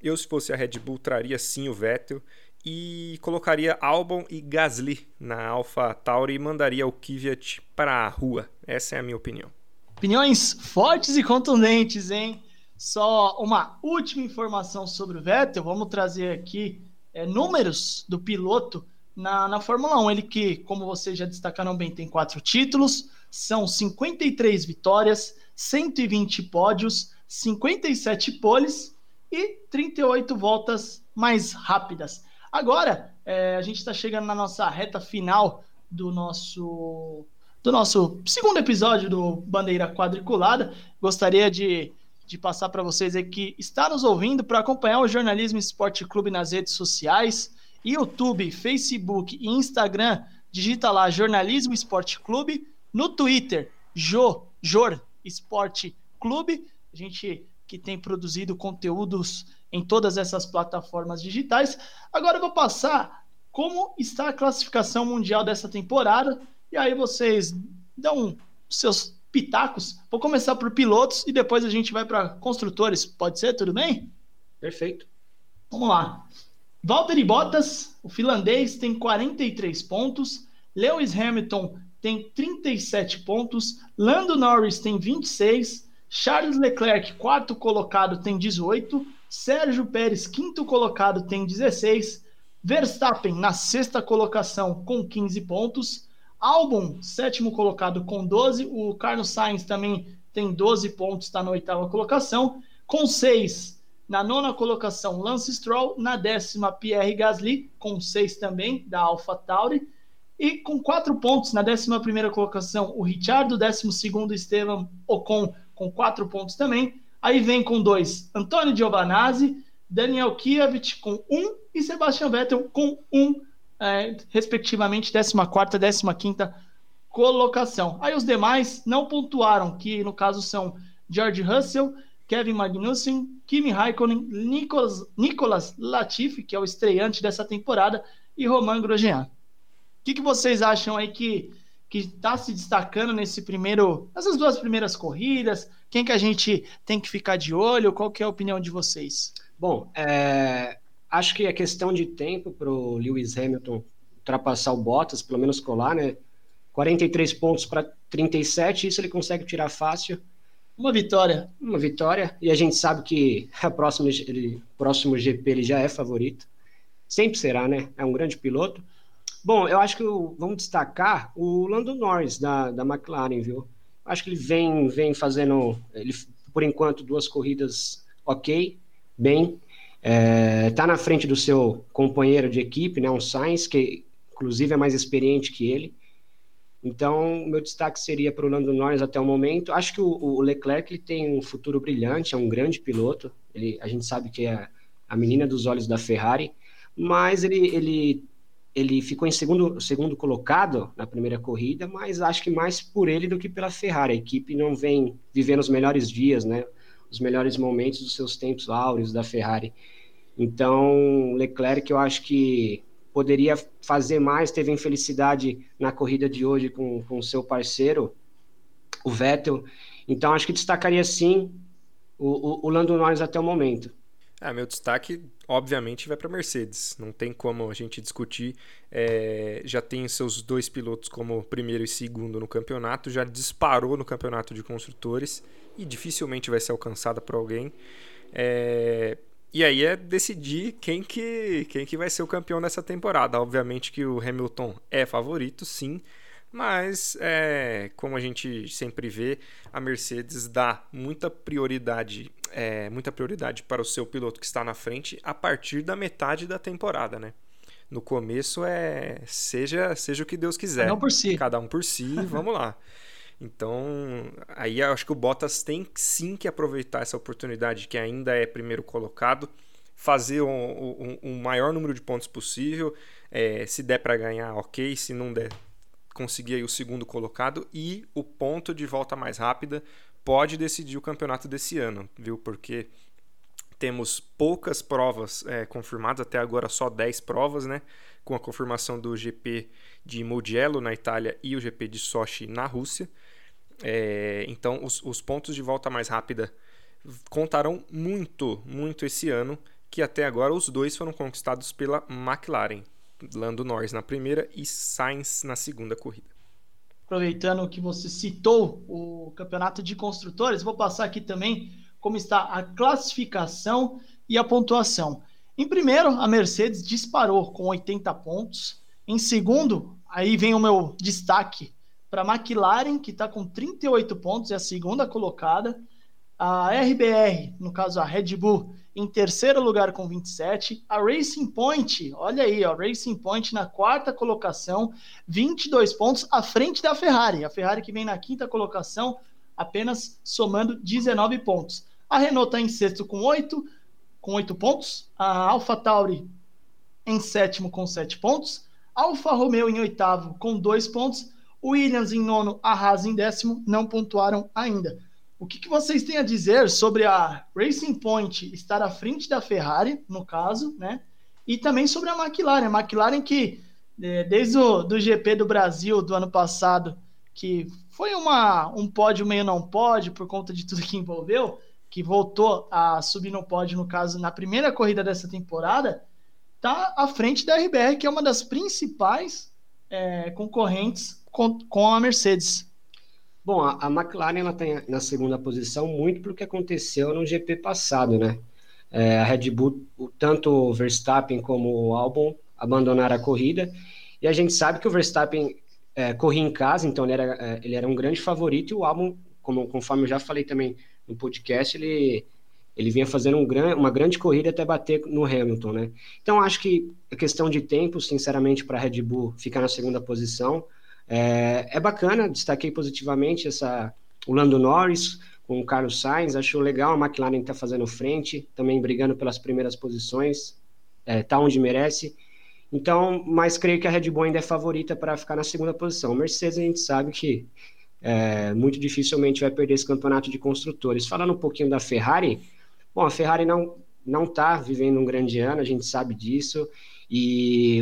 C: Eu, se fosse a Red Bull, traria sim o Vettel e colocaria Albon e Gasly na Alpha Tauri e mandaria o Kvyat para a rua. Essa é a minha opinião.
A: Opiniões fortes e contundentes, hein? Só uma última informação sobre o Vettel. Vamos trazer aqui é, números do piloto na, na Fórmula 1. Ele que, como vocês já destacaram bem, tem quatro títulos, são 53 vitórias, 120 pódios, 57 poles e 38 voltas mais rápidas. Agora, é, a gente está chegando na nossa reta final do nosso do nosso segundo episódio do Bandeira Quadriculada. Gostaria de, de passar para vocês aqui que está nos ouvindo para acompanhar o Jornalismo Esporte Clube nas redes sociais, YouTube, Facebook e Instagram. Digita lá Jornalismo Esporte Clube. No Twitter, Jo, Jor Esporte Clube. A gente que tem produzido conteúdos em todas essas plataformas digitais. Agora eu vou passar como está a classificação mundial dessa temporada e aí vocês dão seus pitacos. Vou começar por pilotos e depois a gente vai para construtores. Pode ser? Tudo bem?
B: Perfeito.
A: Vamos lá. Valtteri Bottas, o finlandês, tem 43 pontos. Lewis Hamilton tem 37 pontos. Lando Norris tem 26. Charles Leclerc, quarto colocado, tem 18. Sérgio Pérez, quinto colocado, tem 16. Verstappen, na sexta colocação, com 15 pontos. Albon, sétimo colocado, com 12. O Carlos Sainz também tem 12 pontos, está na oitava colocação. Com 6, na nona colocação, Lance Stroll. Na décima, Pierre Gasly, com 6 também, da Alpha Tauri. E com 4 pontos, na décima primeira colocação, o Richard. Décimo segundo, Esteban Ocon com quatro pontos também. Aí vem com dois Antônio Giovanazzi, Daniel Kiavit com um e Sebastian Vettel com um, é, respectivamente, 14 e 15 colocação. Aí os demais não pontuaram, que no caso são George Russell, Kevin Magnussen, Kimi Raikkonen, Nicolas, Nicolas Latifi, que é o estreante dessa temporada, e Romain Grosjean. O que, que vocês acham aí que que está se destacando nesse primeiro, nessas duas primeiras corridas? Quem que a gente tem que ficar de olho? Qual que é a opinião de vocês?
B: Bom, é, acho que é questão de tempo para o Lewis Hamilton ultrapassar o Bottas, pelo menos colar, né? 43 pontos para 37, isso ele consegue tirar fácil.
A: Uma vitória.
B: Uma vitória, e a gente sabe que a próxima, ele, próximo GP ele já é favorito. Sempre será, né? É um grande piloto. Bom, eu acho que vamos destacar o Lando Norris da, da McLaren, viu? Acho que ele vem, vem fazendo, ele, por enquanto, duas corridas ok, bem. É, tá na frente do seu companheiro de equipe, né, um Sainz, que inclusive é mais experiente que ele. Então, meu destaque seria para o Lando Norris até o momento. Acho que o, o Leclerc ele tem um futuro brilhante, é um grande piloto. Ele, a gente sabe que é a menina dos olhos da Ferrari, mas ele, ele ele ficou em segundo, segundo colocado na primeira corrida, mas acho que mais por ele do que pela Ferrari. A equipe não vem vivendo os melhores dias, né? Os melhores momentos dos seus tempos áureos da Ferrari. Então, Leclerc, eu acho que poderia fazer mais, teve infelicidade na corrida de hoje com o seu parceiro, o Vettel. Então, acho que destacaria sim o, o, o Lando Norris até o momento.
C: Ah, meu destaque, obviamente, vai para Mercedes. Não tem como a gente discutir. É, já tem seus dois pilotos como primeiro e segundo no campeonato, já disparou no campeonato de construtores e dificilmente vai ser alcançada por alguém. É, e aí é decidir quem que, quem que vai ser o campeão dessa temporada. Obviamente que o Hamilton é favorito, sim, Mas, é, como a gente sempre vê, a Mercedes dá muita prioridade, é, muita prioridade para o seu piloto que está na frente a partir da metade da temporada, né? No começo é seja seja o que Deus quiser.
A: Cada um por si.
C: Cada um por si, <laughs> vamos lá. Então, aí eu acho que o Bottas tem sim que aproveitar essa oportunidade que ainda é primeiro colocado, fazer o um, um, um, maior número de pontos possível. É, se der para ganhar, ok. Se não der, conseguir aí o segundo colocado e o ponto de volta mais rápida pode decidir o campeonato desse ano, viu? Porque temos poucas provas é, confirmadas, até agora só 10 provas, né? Com a confirmação do GP de Mugello na Itália e o GP de Sochi na Rússia. É, então, os, os pontos de volta mais rápida contarão muito, muito esse ano, que até agora os dois foram conquistados pela McLaren. Lando Norris na primeira e Sainz na segunda corrida.
A: Aproveitando que você citou o campeonato de construtores, vou passar aqui também como está a classificação e a pontuação. Em primeiro, a Mercedes disparou com 80 pontos. Em segundo, aí vem o meu destaque para a McLaren, que está com 38 pontos, é a segunda colocada. A RBR, no caso a Red Bull, em terceiro lugar com 27. A Racing Point, olha aí, ó, Racing Point na quarta colocação, 22 pontos à frente da Ferrari. A Ferrari que vem na quinta colocação, apenas somando 19 pontos. A Renault está em sexto com 8, com 8 pontos. A AlphaTauri em sétimo com 7 pontos. Alfa Romeo em oitavo com 2 pontos. Williams em nono, a Haas em décimo, não pontuaram ainda. O que, que, vocês têm a dizer sobre a Racing Point estar à frente da Ferrari, no caso, né? E também sobre a McLaren. A McLaren que, é, desde o do GP do Brasil do ano passado, que foi uma, um pódio meio não pódio, por conta de tudo que envolveu, que voltou a subir no pódio, no caso, na primeira corrida dessa temporada, está à frente da RBR, que é uma das principais é, concorrentes com, com a Mercedes.
B: Bom, a, a McLaren ela tem tá na segunda posição muito pelo que aconteceu no GP passado, né? É, a Red Bull, tanto o Verstappen como o Albon abandonaram a corrida e a gente sabe que o Verstappen é, corria em casa, então ele era, é, ele era um grande favorito e o Albon, como, conforme eu já falei também no podcast, ele, ele vinha fazendo um gran, uma grande corrida até bater no Hamilton, né? Então acho que é questão de tempo, sinceramente, para a Red Bull ficar na segunda posição. É, é bacana, destaquei positivamente essa, o Lando Norris com o Carlos Sainz, acho legal a McLaren está fazendo frente, também brigando pelas primeiras posições, é, tá onde merece. Então, mas creio que a Red Bull ainda é favorita para ficar na segunda posição. Mercedes a gente sabe que é, muito dificilmente vai perder esse campeonato de construtores. Falando um pouquinho da Ferrari, bom, a Ferrari não não está vivendo um grande ano, a gente sabe disso, e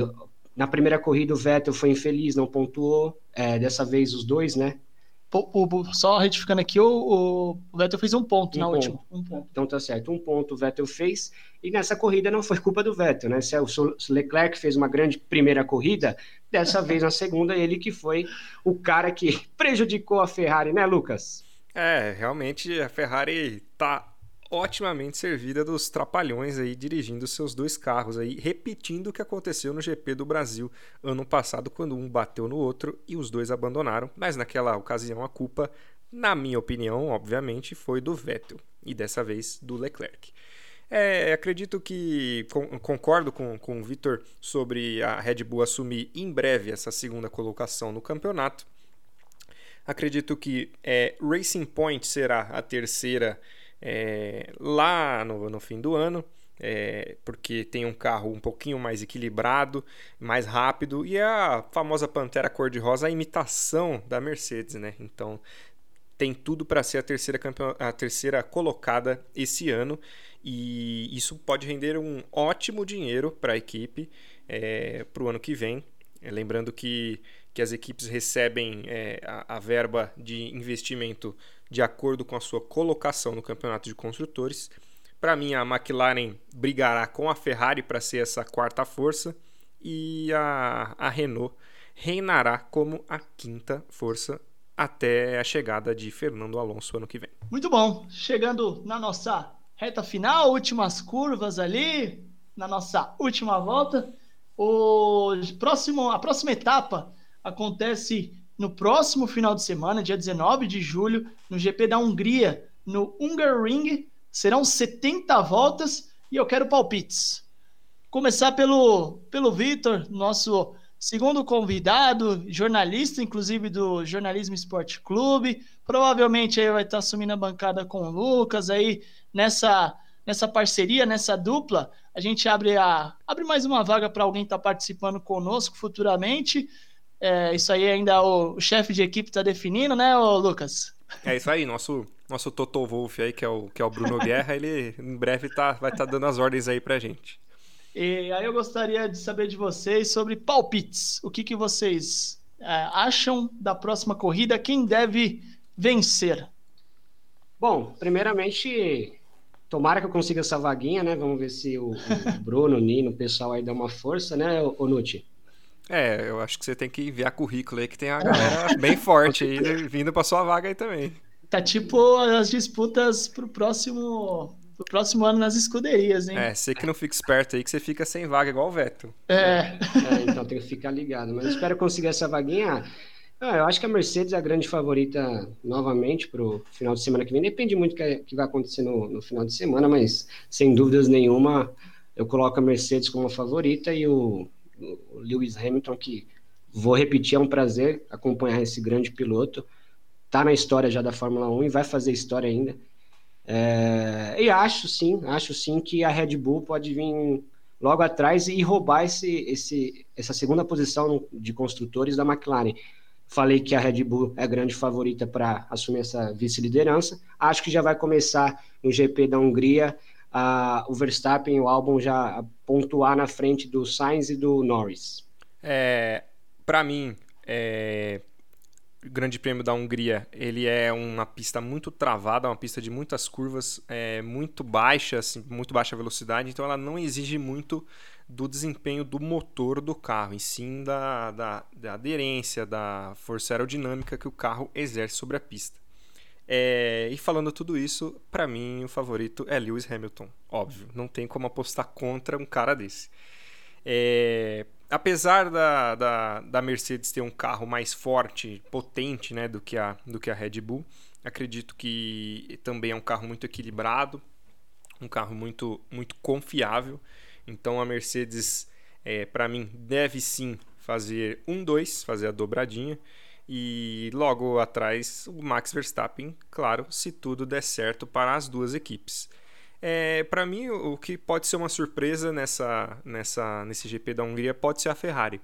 B: na primeira corrida, o Vettel foi infeliz, não pontuou. É, dessa vez, os dois, né?
A: só retificando aqui, o, o, Vettel fez um ponto um na
B: ponto.
A: última. Um ponto.
B: Então tá certo, um ponto o Vettel fez. E nessa corrida não foi culpa do Vettel, né? Se é o Leclerc fez uma grande primeira corrida, dessa <laughs> vez na segunda, ele que foi o cara que <laughs> prejudicou a Ferrari, né, Lucas?
C: É, realmente a Ferrari tá otimamente servida dos trapalhões aí dirigindo seus dois carros aí, repetindo o que aconteceu no GP do Brasil ano passado, quando um bateu no outro e os dois abandonaram, mas naquela ocasião a culpa, na minha opinião, obviamente, foi do Vettel e dessa vez do Leclerc. É, acredito que concordo com, com o Vitor sobre a Red Bull assumir em breve essa segunda colocação no campeonato. Acredito que é, Racing Point será a terceira é, lá no, no fim do ano. É, porque tem um carro um pouquinho mais equilibrado, mais rápido e a famosa Pantera cor-de-rosa, a imitação da Mercedes, né? Então tem tudo para ser a terceira, campeão, a terceira colocada esse ano e isso pode render um ótimo dinheiro para a equipe é, para o ano que vem. É, lembrando que, que as equipes recebem é, a, a verba de investimento de acordo com a sua colocação no campeonato de construtores. Para mim, a McLaren brigará com a Ferrari para ser essa quarta força e a, a Renault reinará como a quinta força até a chegada de Fernando Alonso ano que vem.
A: Muito bom. Chegando na nossa reta final, últimas curvas ali, na nossa última volta. O próximo, a próxima etapa acontece no próximo final de semana, dia 19 de julho, no GP da Hungria, no Hungaroring. Serão 70 voltas e eu quero palpites. Começar pelo, pelo Vitor, nosso segundo convidado, jornalista, inclusive do Jornalismo Esporte Clube. Provavelmente aí vai estar assumindo a bancada com o Lucas aí nessa nessa parceria, nessa dupla. A gente abre a abre mais uma vaga para alguém estar tá participando conosco futuramente. É, isso aí ainda o, o chefe de equipe está definindo, né, Lucas?
C: É isso aí, nosso nosso Toto Wolff aí, que é o, que é o Bruno Guerra, ele em breve tá, vai estar tá dando as ordens aí pra gente.
A: E aí eu gostaria de saber de vocês sobre palpites. O que, que vocês é, acham da próxima corrida? Quem deve vencer?
B: Bom, primeiramente, tomara que eu consiga essa vaguinha, né? Vamos ver se o, o Bruno, o Nino, o pessoal aí dá uma força, né, o Nuti?
C: É, eu acho que você tem que enviar currículo aí, que tem a galera bem <laughs> forte aí, vindo pra sua vaga aí também.
A: Tá tipo as disputas pro próximo pro próximo ano nas escuderias, hein?
C: É, você que não fica esperto aí, que você fica sem vaga igual o Veto.
A: É.
B: é então tem que ficar ligado. Mas espero conseguir essa vaguinha. Ah, eu acho que a Mercedes é a grande favorita novamente para o final de semana que vem. Depende muito do que, que vai acontecer no, no, final de semana, mas sem dúvidas nenhuma eu coloco a Mercedes como favorita e o, o Lewis Hamilton, que vou repetir, é um prazer acompanhar esse grande piloto. Está na história já da Fórmula 1 e vai fazer história ainda. É, e acho sim, acho sim que a Red Bull pode vir logo atrás e roubar esse, esse, essa segunda posição de construtores da McLaren. Falei que a Red Bull é a grande favorita para assumir essa vice-liderança. Acho que já vai começar no GP da Hungria o Verstappen e o Albon já pontuar na frente do Sainz e do Norris.
C: É, para mim, é, o Grande Prêmio da Hungria ele é uma pista muito travada, uma pista de muitas curvas, é, muito baixa, assim, muito baixa velocidade, então ela não exige muito do desempenho do motor do carro, e sim da, da, da aderência, da força aerodinâmica que o carro exerce sobre a pista. É, e falando tudo isso, para mim o favorito é Lewis Hamilton, óbvio, não tem como apostar contra um cara desse. É, apesar da, da, da, Mercedes ter um carro mais forte, potente né, do, que a, do que a Red Bull, acredito que também é um carro muito equilibrado, um carro muito, muito confiável. Então a Mercedes, é, para mim, deve sim fazer um dois, fazer a dobradinha. E logo atrás o Max Verstappen, claro, se tudo der certo para as duas equipes. É, para mim, o que pode ser uma surpresa nessa, nessa, nesse GP da Hungria pode ser a Ferrari.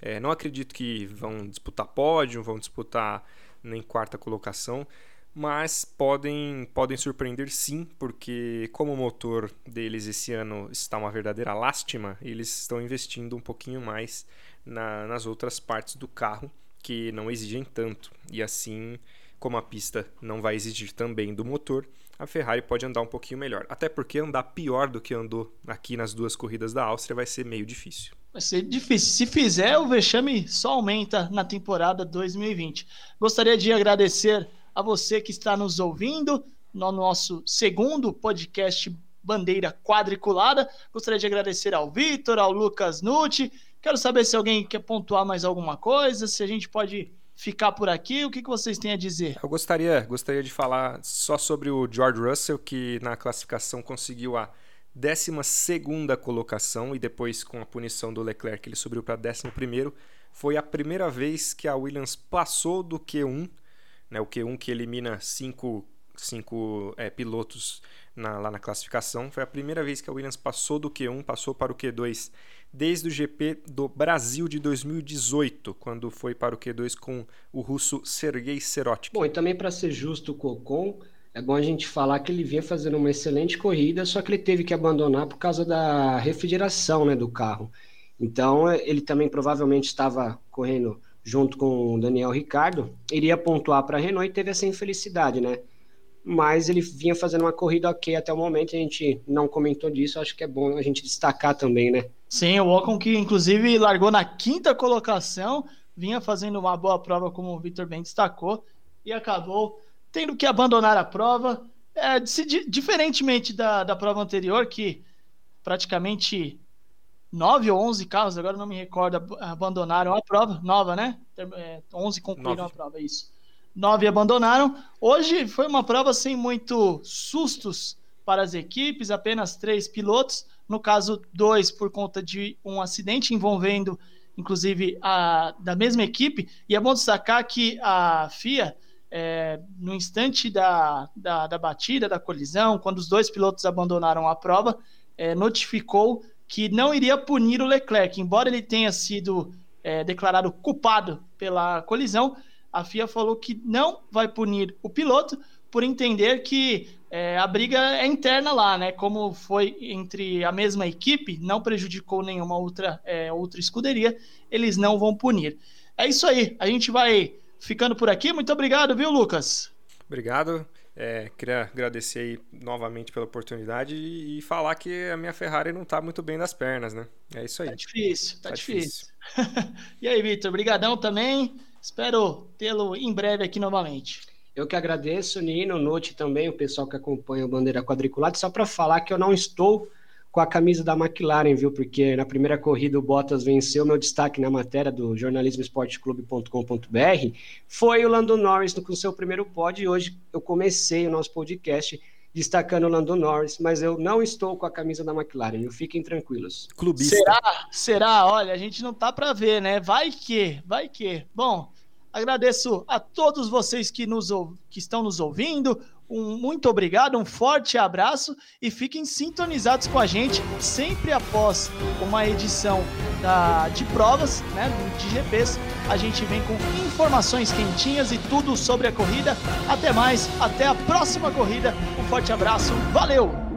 C: É, não acredito que vão disputar pódio, vão disputar em quarta colocação, mas podem, podem surpreender sim, porque como o motor deles esse ano está uma verdadeira lástima, eles estão investindo um pouquinho mais na, nas outras partes do carro que não exigem tanto. E assim, como a pista não vai exigir também do motor, a Ferrari pode andar um pouquinho melhor. Até porque andar pior do que andou aqui nas duas corridas da Áustria vai ser meio difícil.
A: Vai ser difícil. Se fizer, o vexame só aumenta na temporada 2020. Gostaria de agradecer a você que está nos ouvindo no nosso segundo podcast Bandeira Quadriculada. Gostaria de agradecer ao Vitor, ao Lucas Nucci. Quero saber se alguém quer pontuar mais alguma coisa, se a gente pode ficar por aqui? O que, que vocês têm a dizer?
C: Eu gostaria, gostaria de falar só sobre o George Russell, que na classificação conseguiu a 12 colocação e depois, com a punição do Leclerc, ele subiu para 11. Foi a primeira vez que a Williams passou do Q1, né, o Q1 que elimina cinco, cinco é, pilotos na, lá na classificação. Foi a primeira vez que a Williams passou do Q1, passou para o Q2 desde o GP do Brasil de 2018, quando foi para o Q2 com o russo Sergei Serotic.
B: Bom, e também para ser justo com o Ocon, é bom a gente falar que ele vinha fazendo uma excelente corrida, só que ele teve que abandonar por causa da refrigeração né, do carro. Então, ele também provavelmente estava correndo junto com o Daniel Ricardo, iria pontuar para a Renault e teve essa infelicidade, né? Mas ele vinha fazendo uma corrida ok até o momento, a gente não comentou disso, acho que é bom a gente destacar também, né?
A: Sim, o Ocon que inclusive largou na quinta colocação, vinha fazendo uma boa prova, como o Victor bem destacou, e acabou tendo que abandonar a prova. É, se, diferentemente da, da prova anterior, que praticamente nove ou onze carros, agora não me recordo, abandonaram a prova. Nova, né? É, 11 concluíram nove. a prova, isso. Nove abandonaram. Hoje foi uma prova sem muito sustos para as equipes, apenas três pilotos. No caso, dois por conta de um acidente envolvendo, inclusive, a da mesma equipe. E é bom destacar que a FIA é, no instante da, da, da, batida, da colisão, quando os dois pilotos abandonaram a prova, é, notificou que não iria punir o Leclerc, embora ele tenha sido é, declarado culpado pela colisão. A FIA falou que não vai punir o piloto por entender que é, a briga é interna lá, né? Como foi entre a mesma equipe, não prejudicou nenhuma outra, é, outra escuderia, eles não vão punir. É isso aí, a gente vai ficando por aqui. Muito obrigado, viu, Lucas?
C: Obrigado. É, queria agradecer novamente pela oportunidade e, e, falar que a minha Ferrari não está muito bem das pernas, né? É isso aí.
A: Tá difícil, tá, tá difícil. difícil. <laughs> e aí, Vitor, brigadão também. Espero tê-lo em breve aqui novamente.
B: Eu que agradeço, Nino, Note também, o pessoal que acompanha o Bandeira Quadriculada, só para falar que eu não estou com a camisa da McLaren, viu? Porque na primeira corrida o Bottas venceu. Meu destaque na matéria do jornalismoesporteclube.com.br foi o Lando Norris com seu primeiro pódio. E hoje eu comecei o nosso podcast destacando o Lando Norris, mas eu não estou com a camisa da McLaren. Fiquem tranquilos.
A: Clubista. Será? Será? Olha, a gente não tá para ver, né? Vai que, vai que. Bom, agradeço a todos vocês que nos que estão nos ouvindo. Um muito obrigado, um forte abraço e fiquem sintonizados com a gente sempre após uma edição da, de provas, né, de GPs. A gente vem com informações quentinhas e tudo sobre a corrida. Até mais, até a próxima corrida. Um forte abraço, valeu!